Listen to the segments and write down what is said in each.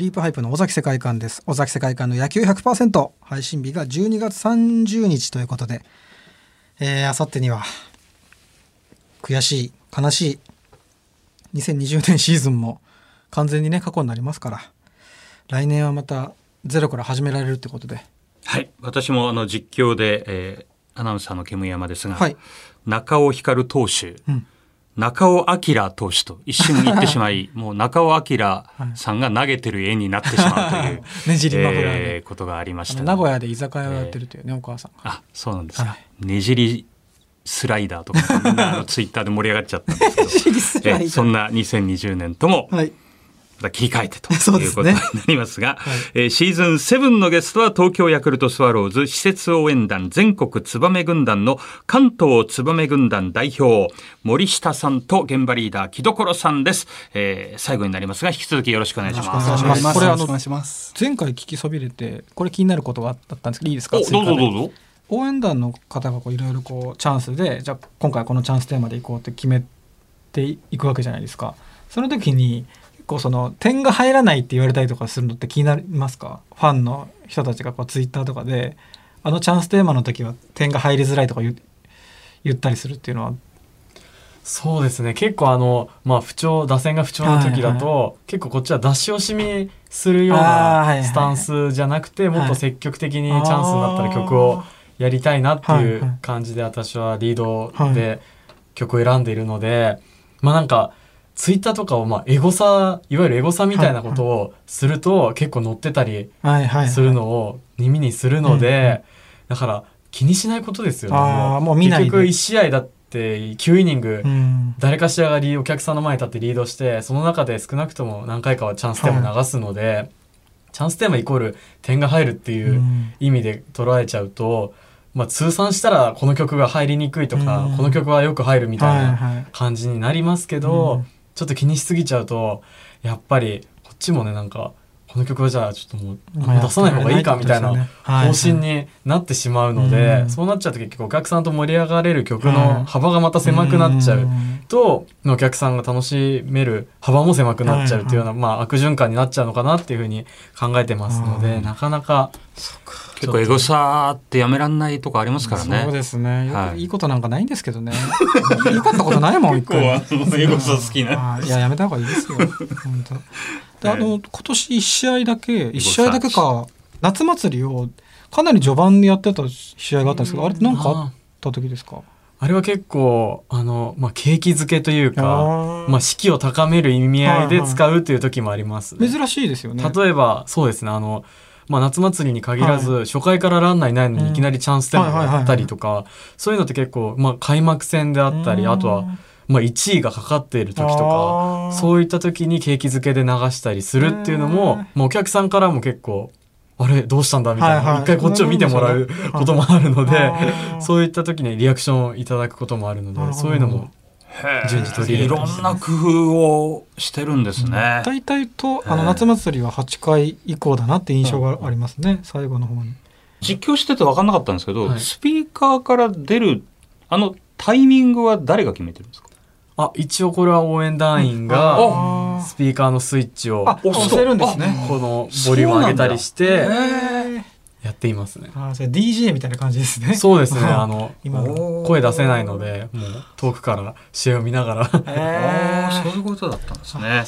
リープハイプの尾崎世界観です。尾崎世界観の野球100%配信日が12月30日ということでえー、あさってには悔しい悲しい2020年シーズンも完全にね過去になりますから来年はまたゼロから始められるってことで。はい。私もあの実況で、えー、アナウンサーの煙山ですが、はい、中尾光投手、うん中尾明投手と一瞬言ってしまい、もう中尾明さんが投げてる絵になってしまうという、ねじりえー、ことがありました、名古屋で居酒屋をやってるというね、えー、お母さんあ、そうなんですか。はい、ねじりスライダーとか、みんなツイッターで盛り上がっちゃったんですけど、えそんな2020年とも、はいまた切り替えてと いうことになりますが、すねはい、えー、シーズン7のゲストは東京ヤクルトスワローズ施設応援団全国ツバメ軍団の関東ツバメ軍団代表森下さんと現場リーダー木所さんです、えー、最後になりますが引き続きよろしくお願いします。これあの前回聞きそびれてこれ気になることがあったんですけどいいですか？どうぞどうぞ。応援団の方がいろいろこうチャンスでじゃあ今回このチャンステーマでいこうって決めていくわけじゃないですか。その時に構その点が入らないって言われたりとかするのって気になりますか？ファンの人たちがこうツイッターとかであのチャンステーマの時は点が入りづらいとか言ったりするっていうのは？そうですね。結構あの、まあ、不調打線が不調の時だと、はいはい、結構こっちは出し惜しみするようなスタンスじゃなくて、はい。はい、もっと積極的にチャンスになったら曲をやりたいなっていう感じで私はリードで曲を選んでいるので、まあなんかツイッターとかをまあエゴサいわゆるエゴサみたいなことをすると結構載ってたりするのを耳にするのでだから気にしないことですよね。もう結局1試合だって9イニング誰かしらがお客さんの前に立ってリードしてその中で少なくとも何回かはチャンステーマ流すので、チャンステーマイコール点が入るっていう意味で捉えちゃうと。まあ、通算したらこの曲が入りにくいとか、この曲はよく入るみたいな感じになりますけど、ちょっと気にしすぎちゃうとやっぱりこっちもねなんかこの曲はじゃあちょっともう出さない方がいいかみたいな方針になってしまうのでそうなっちゃうと結局お客さんと盛り上がれる曲の幅がまた狭くなっちゃうとお客さんが楽しめる幅も狭くなっちゃうっていうようなまあ悪循環になっちゃうのかなっていうふうに考えてますのでなかなか。結構エゴサってやめらんないとこありますからね。そうですね。はい、いいことなんかないんですけどね。よかったことないもん、一個。エゴサ好きな。いや、やめた方がいいですよ。本当。で、あの、今年一試合だけ、一試合だけか、夏祭りをかなり序盤でやってた試合があったんですけど、あれって何かあった時ですか？あれは結構、あの、まあ、景気づけというか、まあ、士気を高める意味合いで使うという時もあります、ね、珍しいですよね。例えば、そうですね、あの、まあ、夏祭りに限らず、はい、初回からランナーいないのにいきなりチャンステーマがあったりとか、そういうのって結構、まあ、開幕戦であったり、あとは、まあ、1位がかかっている時とかそういった時に景気づけで流したりするっていうのも、まあ、お客さんからも結構あれどうしたんだみたいな、一回こっちを見てもらうこともあるので、そういった時にリアクションをいただくこともあるので、そういうのも順次取り入れいろんな工夫をしてるんですね。大体とあの夏祭りは8回以降だなって印象がありますね、最後の方に。実況してて分かんなかったんですけど、はい、スピーカーから出るあのタイミングは誰が決めてるんですか？あ一応これは応援団員がスピーカーのスイッチを押せるんですねこのボリューム上げたりしてやっていますね。あそれ DJ みたいな感じですね。そうですね。あの今声出せないので、もう遠くから試合を見ながら。えー、そういうことだったんですね。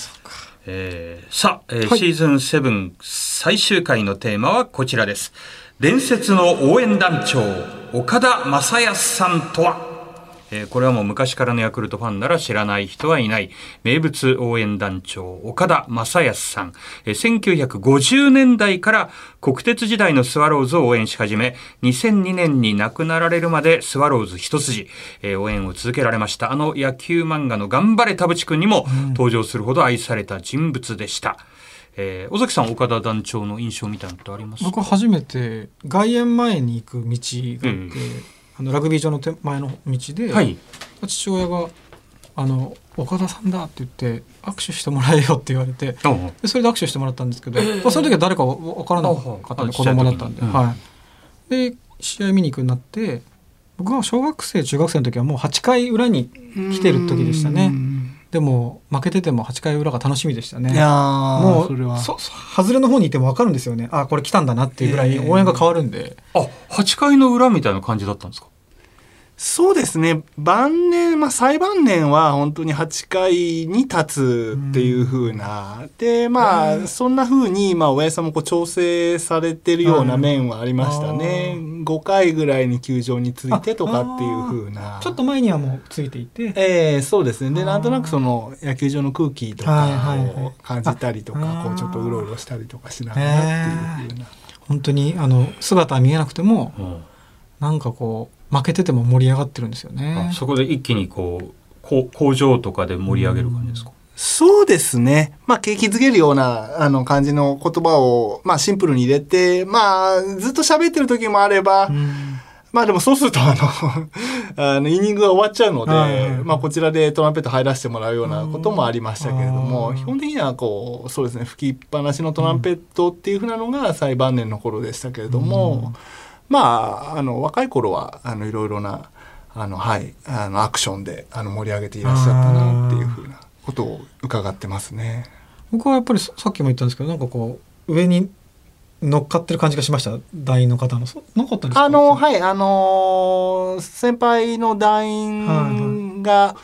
えー、さあ、えー、はい、シーズン7最終回のテーマはこちらです。伝説の応援団長岡田正康さんとは？えー、これはもう昔からのヤクルトファンなら知らない人はいない。名物応援団長岡田正康さん、えー、1950年代から国鉄時代のスワローズを応援し始め2002年に亡くなられるまでスワローズ一筋、えー、応援を続けられました。あの野球漫画の頑張れ田淵君にも登場するほど愛された人物でした、えー、尾崎さん岡田団長の印象みたいなのってあります僕初めて外苑前に行く道があって、うんあのラグビー場の手前の道で、はい、父親があの「岡田さんだ」って言って握手してもらえよって言われてでそれで握手してもらったんですけど、まあ、その時は誰か分からなかったんで子供だったんで、はい、で試合見に行くようになって僕は小学生中学生の時はもう8回裏に来てる時でしたね。でも負けてても8回裏が楽しみでしたね。いやもうそれは。そ外れの方にいても分かるんですよね。あこれ来たんだなっていうぐらい応援が変わるんで、えー、あ8回の裏みたいな感じだったんですか？そうですね。晩年、まあ、最晩年は本当に8回に立つっていうふうな、うん、でまあそんなふうに、まあ、親父さんもこう調整されてるような面はありましたね、うん、5回ぐらいに球場についてとかっていうふうなちょっと前にはもうついていて。ええー、そうですね。でなんとなくその野球場の空気とかを感じたりとか、はいはいはい、こうちょっとうろうろしたりとかしながらっていうふうな。本当にあの姿は見えなくても、うん、なんかこう負けてても盛り上がってるんですよね。そこで一気にこう工場とかで盛り上げる感じですか、うん、そうですね。まあ、景気づけるような、あの、感じの言葉を、まあ、シンプルに入れて、まあ、ずっと喋ってる時もあれば、うん、まあでもそうするとあの あのイニングが終わっちゃうので、はい。まあこちらでトランペット入らせてもらうようなこともありましたけれども、基本的にはこうそうですね吹きっぱなしのトランペットっていうふうなのが最晩年の頃でしたけれども、まああの若い頃はあのいろいろなあのはいあのアクションであの盛り上げていらっしゃったなっていうふうなことを伺ってますね。僕はやっぱりさっきも言ったんですけどなんかこう上に乗っかってる感じがしました？団員の方のなかったですか？あのはいあのー、先輩の団員が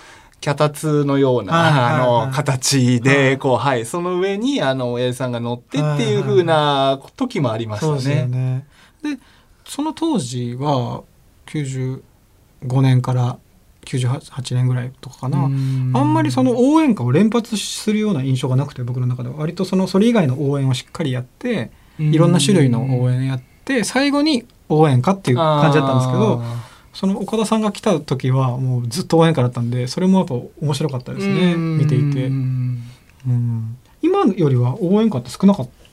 脚立のような、あの形でこうはいその上にあの親父さんが乗ってっていうふうな時もありましたね。ね。でその当時は95年から98年ぐらいとかかな。あんまりその応援歌を連発するような印象がなくて僕の中では。割とそのそれ以外の応援をしっかりやっていろんな種類の応援やって最後に応援歌っていう感じだったんですけどその岡田さんが来た時はもうずっと応援歌だったんでそれもやっぱ面白かったですね見ていて。うん。今よりは応援歌って少なかった？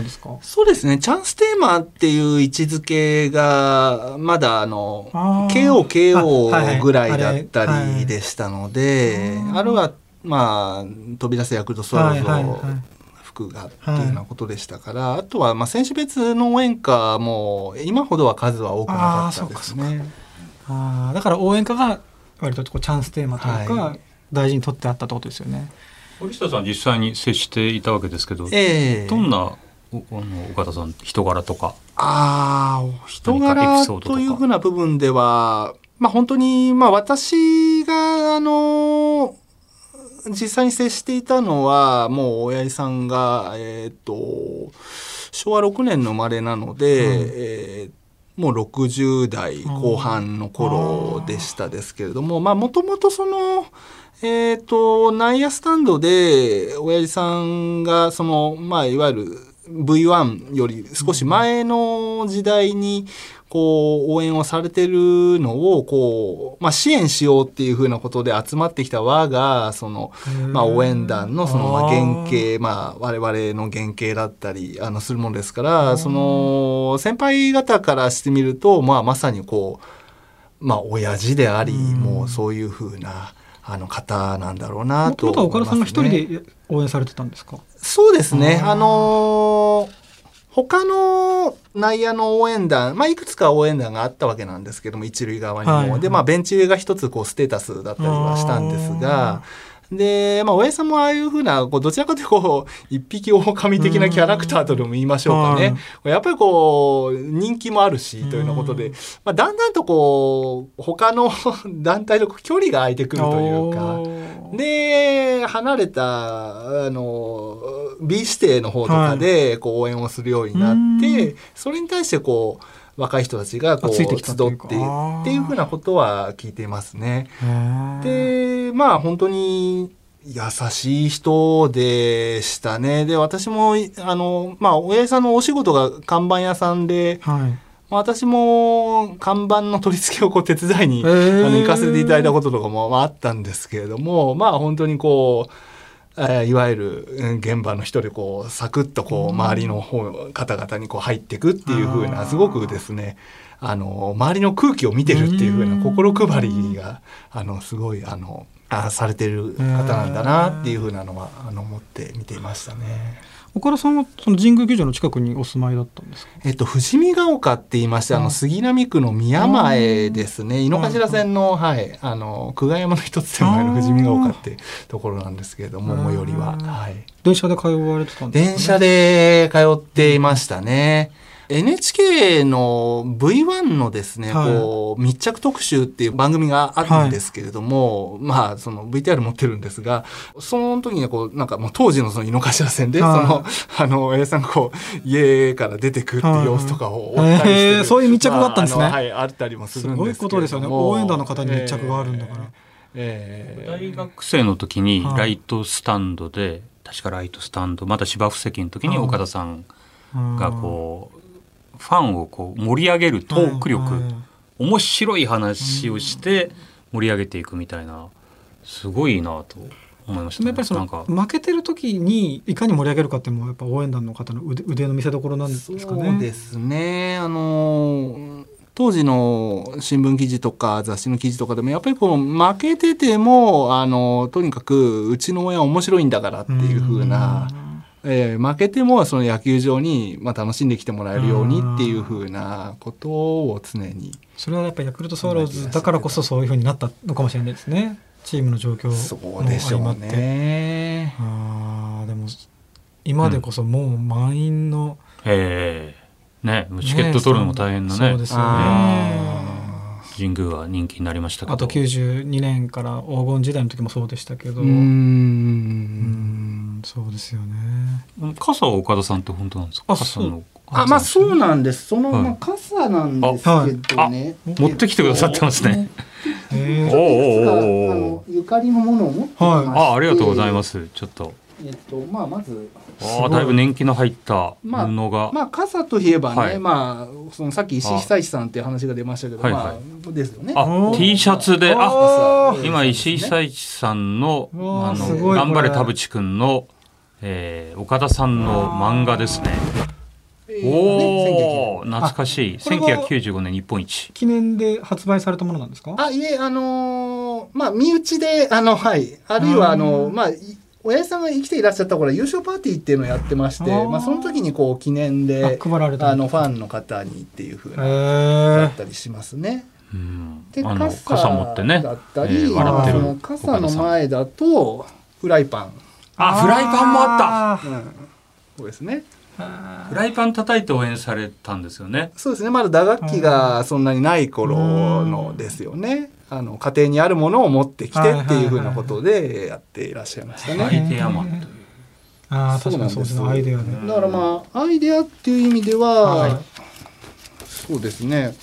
ったですか？そうですね。チャンステーマっていう位置づけがまだあの KOKO ぐらいだったりでしたのであるいはまあ飛び出せヤクルトスワローズ服がっていうようなことでしたから、あとはまあ選手別の応援歌も今ほどは数は多くなかったですね。あだから応援歌が割とこうチャンステーマというか、はい、大事にとってあったってことですよね。森下さん実際に接していたわけですけど、えー、どんなあの岡田さん人柄とか。ああ人柄というふうな部分ではまあ本当にまあ私があの実際に接していたのはもう親父さんがえっ、ー、と昭和6年の生まれなので、うん、えーもう60代後半の頃でしたですけれども、まあもともとその、えっ、ー、と、内野スタンドで、親父さんが、その、まあいわゆる V1 より少し前の時代にこう応援をされてるのをこう、まあ、支援しようっていうふうなことで集まってきた輪がその、まあ、応援団のそのまあ原型、まあ、我々の原型だったりあのするものですからその先輩方からしてみると、まあ、まさにこう、まあ、親父でありもうそういうふうな。あの方なんだろうなと、ね、岡田さんが一人で応援されてたんですか？そうですね。あのー、他の内野の応援団、まあ、いくつか応援団があったわけなんですけども一塁側にも、はいはい、でまあベンチ上が一つこうステータスだったりはしたんですがで、まあ、親父さんもああいうふうな、こう、どちらかというと、こう、一匹狼的なキャラクターとでも言いましょうかね。やっぱりこう、人気もあるし、というようなことで、まあ、だんだんとこう、他の 団体と距離が空いてくるというか、で、離れた、あの、B 指定の方とかで、こう、応援をするようになって、それに対してこう、若い人たちがこう集ってっていうふうなことは聞いていますね。でまあ本当に優しい人でしたね。で私もあのまあ親父さんのお仕事が看板屋さんで。はい私も看板の取り付けをこう手伝いに、あの行かせていただいたこととかもあったんですけれどもまあ本当にこうえいわゆる現場の人でこうサクッとこう周りの方方々にこう入っていくっていう風なすごくですねあの周りの空気を見てるっていう風な心配りがあのすごいあのあされてる方なんだなっていう風なのはあの思って見ていましたね。岡田さんはその神宮球場の近くにお住まいだったんですか？えっと、富士見ヶ丘って言いまして、あの、杉並区の宮前ですね。井の頭線の、はい、あの、久我山の一つ手前の富士見ヶ丘ってところなんですけれども、最寄りは。はい。電車で通われてたんですか、ね、電車で通っていましたね。NHK の V1 のですね、はい、こう密着特集っていう番組があるんですけれども、はい、まあその VTR 持ってるんですがその時にはこうなんかもう当時のその井の頭線で、はい、その あの A さんがこう家から出てくっていう様子とかを追ったりして、えー、そういう密着があったんですね、まあ、はい、あったりもするんですすごいことですよね。応援団の方に密着があるんだから。えー、大学生の時にライトスタンドで、確かライトスタンドまた芝生席の時に岡田さんがこうファンをこう盛り上げるトーク力、面白い話をして盛り上げていくみたいなすごいなと思いました、ね、やっぱりその負けてる時にいかに盛り上げるかっていうのもやっぱ応援団の方の腕腕の見せ所なんですかね。そうですねあの当時の新聞記事とか雑誌の記事とかでもやっぱりこう負けててもあのとにかくうちの親面白いんだからっていうふうな。えー、負けてもその野球場に、まあ、楽しんできてもらえるようにっていうふうなことを常に。それはやっぱヤクルトスワローズだからこそそういうふうになったのかもしれないですね。チームの状況そうでしょうね。あでも今でこそもう満員の、うん、ええねチケット取るのも大変なね。そうですよね。神宮は人気になりましたあと92年から黄金時代の時もそうでしたけど。うんそうですよね。傘は岡田さんって本当なんですか？傘のあまあそうなんです。その、はい、まあ、傘なんですけどね、持ってきてくださってますね、えー、おおおおゆかりのものを持ってまはい、あありがとうございます。ちょっとえっとまあまずあだいぶ年季の入った布が、まあ、まあ、傘といえばね、はい、まあそのさっき石井久志さんっていう話が出ましたけど、はいはい、まあですよね。あ T シャツであ今石井久志さんのあの頑張れ田淵くんの、えー、岡田さんの漫画ですね。おお、懐かしい。千九百九十五年日本一。記念で発売されたものなんですか？あ、いえ、あのー、まあ、身内で、あの、はい、あるいは、あの、まあ。親父さんが生きていらっしゃった頃優勝パーティーっていうのをやってましてまあ、その時にこう記念であのファンの方にっていうふうなやったりしますね。で傘傘持ってね。だったり、えー、傘の前だとフライパン。あフライパンもあった、うん、そうですね。フライパン叩いて応援されたんですよね。そうですね。まだ打楽器がそんなにない頃のですよねあの家庭にあるものを持ってきてっていうふうなことでやっていらっしゃいましたね。アイデアマンという。あそうですねアイデアね。だからまあアイデアっていう意味では、はい、そうですね。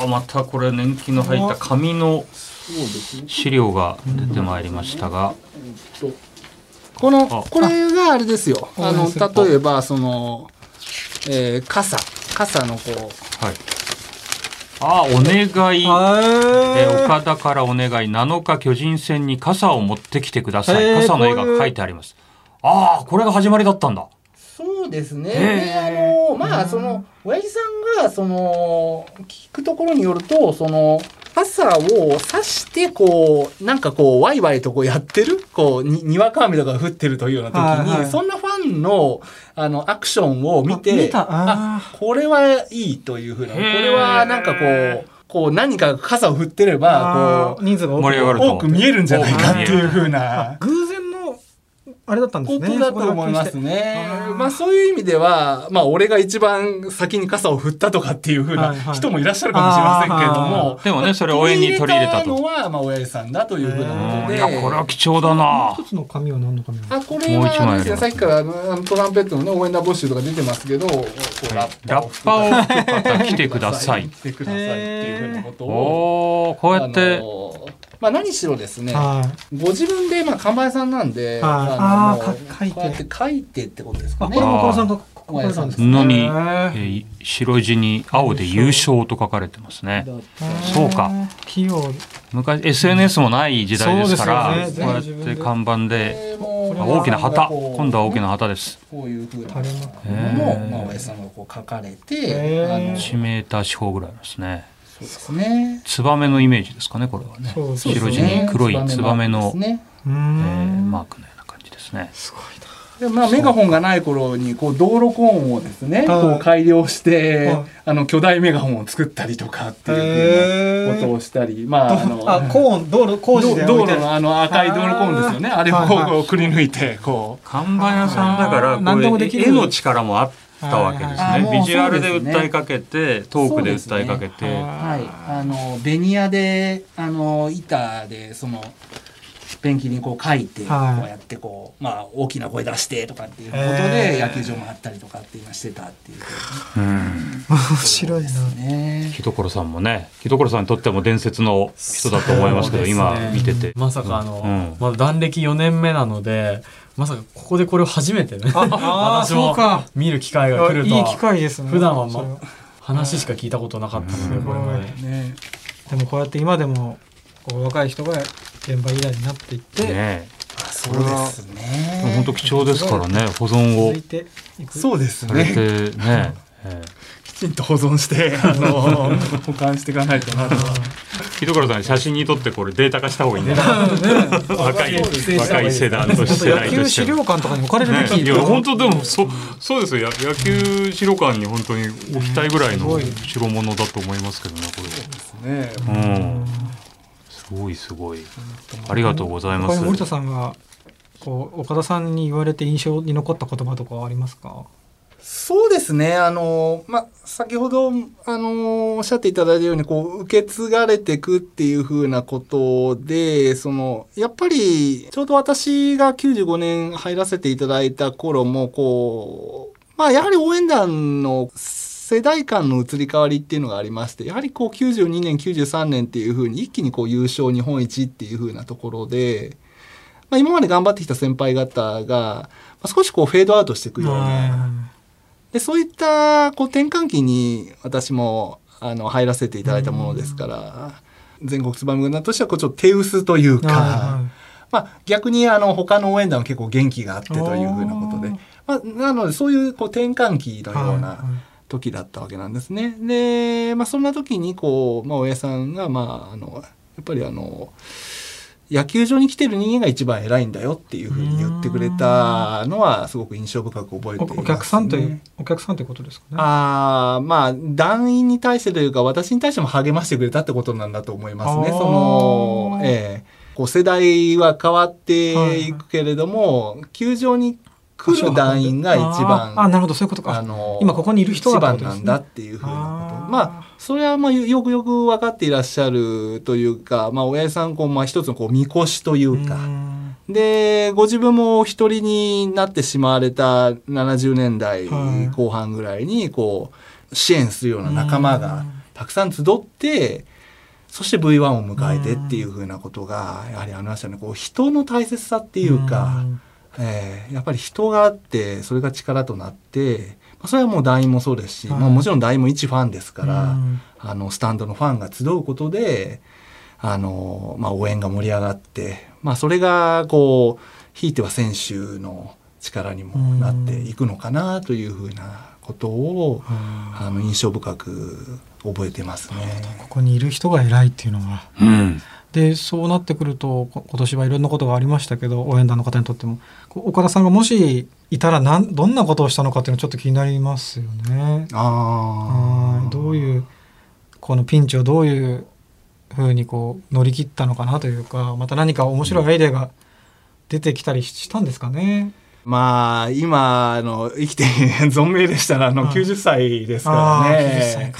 おおまたこれ年季の入った紙の資料が出てまいりましたが。このこれがあれですよ。あの例えばその、えー、傘傘のこう。はいあお願い、え岡田からお願い。7日巨人戦に傘を持ってきてください。傘の絵が描いてあります。ああこれが始まりだったんだ。そうですね。であのまあその親父さんがその聞くところによるとその傘を刺してこうなんかこうワイワイとこうやってるこうににわか雨とか降ってるというような時に、はいはい、そんなファンのあのアクションを見てあこれはいいというふうなこれはなんかこう。こう何か傘を振ってればこう人数が多く見えるんじゃないかっていうふうな。偶然あれだったんですね。だと思いますね。まあそういう意味では、まあ俺が一番先に傘を振ったとかっていうふうな人もいらっしゃるかもしれませんけれども。でもね、それを応援に取り入れたと。のは、まあ親父さんだというふうなことで。いや、これは貴重だな。一つの紙は何の紙あ、これはですね、さっきからトランペットのね、応援団募集とか出てますけど、ラッパを吹く方来てください。来てくださいっていうふうなことを。おこうやって。まあ、何しろですね、ご自分で、まあ、看板屋さんなんで、ああ書いて。書いてってことですかね。これ岡田さんが布に、えー、白地に青で優勝と書かれてますね。そうか。昔 SNS もない時代ですから、ね、こうやって看板で大きな旗、今度は大きな旗です。こういうふうなものを、まあ、親さんがこう書かれて、1メーター四方ぐらいですね。そうですね。ツバメのイメージですかね、これはね。白地に黒いツバメの、ね。えー、マークのような感じですね。すごいな。でまあ、メガホンがない頃にこう道路コーンをですね、こう改良して、あの巨大メガホンを作ったりとかっていうことをしたり、まああのあコーン道路工事で道路のあの赤い道路コーンですよね。あれをこうくり抜いてこう。看板屋さんだからこれ絵の力もあったわけですね、ビジュアルで訴えかけて、トークで訴えかけて、はい。あのベニヤであの板でそのペンキにこう書いて、こうやってこう、まあ、大きな声出してとかっていうことで野球場もあったりとかっていうのしてたっていう、うん、面白いですね。木所さんもね木所さんにとっても伝説の人だと思いますけど、ね、今見てて。まさかあの、うん、まだ還暦4年目なのでまさかここでこれを初めてね。私も見る機会が来るとい。い機会ですね。普段は、ま、話しか聞いたことなかったので、これまで、ね、でもこうやって今でもこう若い人が現場依頼になっていって、ね、そうですね。本当貴重ですからね。保存を。そうですね。ね、えきちんと保存してあの保管していかないとなと。木所さん写真に撮ってこれデータ化した方がいいんだ若い若い世代として野球資料館とかに置かれるべき、ね、いや本当でもそそうですよ。野球資料館に本当に置きたいぐらいの代物だと思いますけどねこれそうですね。うん。すごいすごい。ありがとうございます。森田さんがこう岡田さんに言われて印象に残った言葉とかありますか？そうですね。あの、まあ、先ほど、あの、おっしゃっていただいたように、こう、受け継がれていくっていうふうなことで、その、やっぱり、ちょうど私が95年入らせていただいた頃も、こう、まあ、やはり応援団の世代間の移り変わりっていうのがありまして、やはりこう92年、93年っていうふうに一気にこう優勝日本一っていうふうなところで、まあ、今まで頑張ってきた先輩方が、少しこうフェードアウトしていくような、でそういったこう転換期に私もあの入らせていただいたものですから、全国ツバメ軍団としてはこうちょっと手薄というか、まあ、逆にあの他の応援団は結構元気があってというふうなことで、まあ、なのでそういうこう転換期のような、時だったわけなんですね。で、まあ、そんな時にこう、まあ、親さんが、まあ、あのやっぱりあの野球場に来てる人間が一番偉いんだよっていうふうに言ってくれたのはすごく印象深く覚えています、ね、お客さんというお客さんということですかね。ああまあ団員に対してというか私に対しても励ましてくれたってことなんだと思いますね。そのええー、こう世代は変わっていくけれども、はい、球場に来る団員が一番あなるほどそういうことか。あの今ここにいる人が、一番なんだっていうふうなこと。まあそれはまあよくよく分かっていらっしゃるというか、まあ、親父さんこう、まあ、一つのこう見越しというか。でご自分もお一人になってしまわれた70年代後半ぐらいにこう支援するような仲間がたくさん集ってそして V1 を迎えてっていうふうなことがやはりありましたね。こう人の大切さっていうか。えー、やっぱり人があってそれが力となってそれはもう団員もそうですし、はい、まあ、もちろん団員も一ファンですから、うん、あのスタンドのファンが集うことであの、まあ、応援が盛り上がって、まあ、それがこうひいては選手の力にもなっていくのかなというふうなことを、うん、あの印象深く覚えてますね。ここにいる人が偉いっていうのは、うんでそうなってくると今年はいろんなことがありましたけど応援団の方にとっても岡田さんがもしいたらなんどんなことをしたのかっていうのちょっと気になりますよね。あどういうこのピンチをどういうふうにこう乗り切ったのかなというかまた何か面白いアイデアが出てきたりしたんですかね。まあ今の生きて存命でしたらあの90歳ですからね。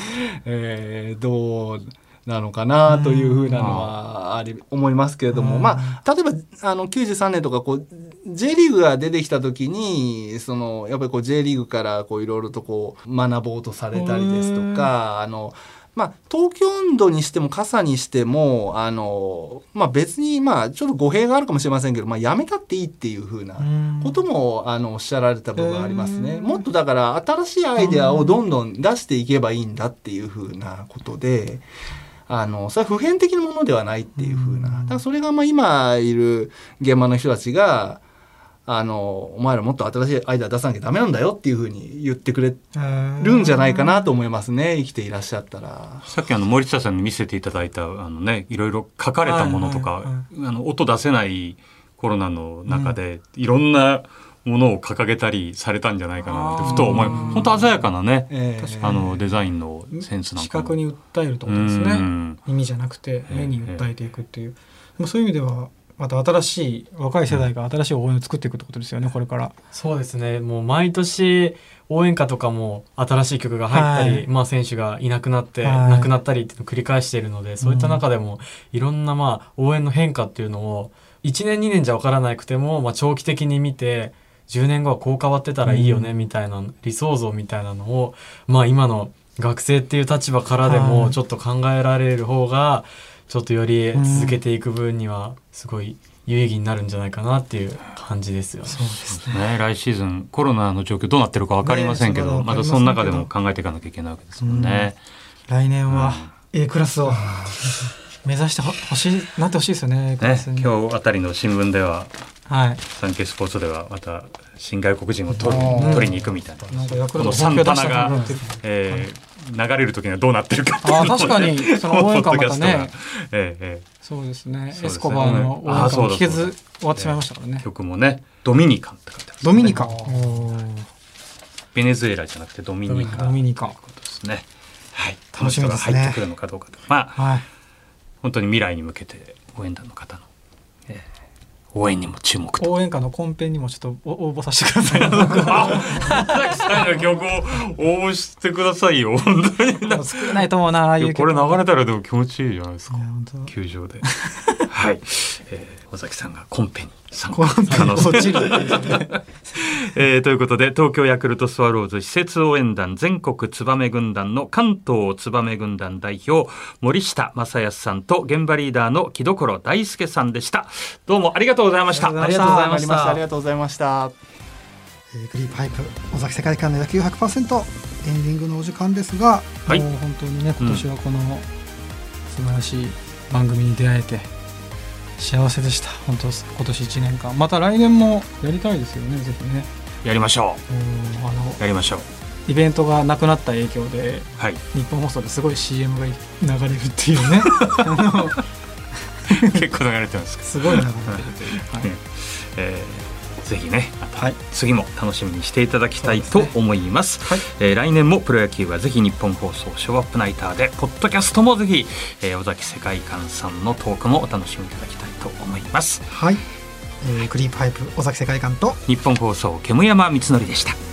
えー、どうなのかなというふうなのはあり思いますけれども、まあ例えばあの93年とかこう J リーグが出てきた時にそのやっぱりこう J リーグからこういろいろとこう学ぼうとされたりですとかあのまあ、東京温度にしても傘にしてもあの、まあ、別にまあちょっと語弊があるかもしれませんけど、まあ、やめたっていいっていうふうなこともあのおっしゃられた部分ありますね。もっとだから新しいアイデアをどんどん出していけばいいんだっていうふうなことで。あのそれは普遍的なものではないっていうふうな。だからそれがまあ今いる現場の人たちがあのお前らもっと新しいアイデア出さなきゃダメなんだよっていうふうに言ってくれるんじゃないかなと思いますね。生きていらっしゃったら。さっきあの森下さんに見せていただいたあのねいろいろ書かれたものとか、あの音出せないコロナの中で、いろんなものを掲げたりされたんじゃないかなってふと思い本当鮮やかなね、えー、あのデザインのセンスなんか視覚に訴えるとことですね。耳じゃなくて目に訴えていくっていう、えー、そういう意味ではまた新しい若い世代が新しい応援を作っていくってことですよねこれから。そうですね。もう毎年応援歌とかも新しい曲が入ったり、はい、まあ選手がいなくなって、はい、亡くなったりっていうのを繰り返しているのでそういった中でもいろんなまあ応援の変化っていうのを1年2年じゃ分からなくても、まあ、長期的に見て10年後はこう変わってたらいいよねみたいな、理想像みたいなのを、まあ、今の学生っていう立場からでもちょっと考えられる方がちょっとより続けていく分にはすごい有意義になるんじゃないかなっていう感じですよね。そうですね。来シーズンコロナの状況どうなってるか分かりませんけど、ね、まだその中でも考えていかなきゃいけないわけですもんね。うん、来年は A クラスを 目指してほしいなってほしいですよね。ね今日あたりの新聞では、はい、産経スポーツではまた新外国人を取り取りに行くみたいな。なこのサンタナが、えー、流れる時にはどうなってるかあ確かに。その応援歌またね。ええそうですね。エスコバーの応援歌も聞けず終わってしまいましたからね。曲もね、ドミニカンって書いてある、ドミニカン。ベネズエラじゃなくてドミニカン。ドミニカン。ですね。はい。楽しみですね。入ってくるのかどうかと。まあ、はい、本当に未来に向けて応援団の方の、えー、応援にも注目応援歌のコンペにもちょっと応募させてください。あ、さんの曲を応募してくださいよ。本当に。作れないと思うな。これ流れたらでも気持ちいいじゃないですか。球場で。はい、えー、尾崎さんがコンペに参加。可能性。えー、ということで東京ヤクルトスワローズ施設応援団全国ツバメ軍団の関東ツバメ軍団代表森下正康さんと現場リーダーの木所大輔さんでした。どうもありがとうございました。ありがとうございました。ありがとうございました。えー、グリーパイプ尾崎世界観の野球100%エンディングのお時間ですが、はい、もう本当にね今年はこの素晴らしい番組に出会えて、幸せでした。本当今年1年間。また来年もやりたいですよね。ぜひね。やりましょう。あのやりましょう。イベントがなくなった影響で、はい、日本放送ですごい CM が流れるっていうね。結構流れてます。すごい流れてるという、はい。えーぜひねまた次も楽しみにしていただきたいと思います、ねはい、えー、来年もプロ野球はぜひ日本放送ショーアップナイターでポッドキャストもぜひ、えー、尾崎世界観さんのトークもお楽しみいただきたいと思います。はい、えー、クリープハイプ尾崎世界観と日本放送煙山光則でした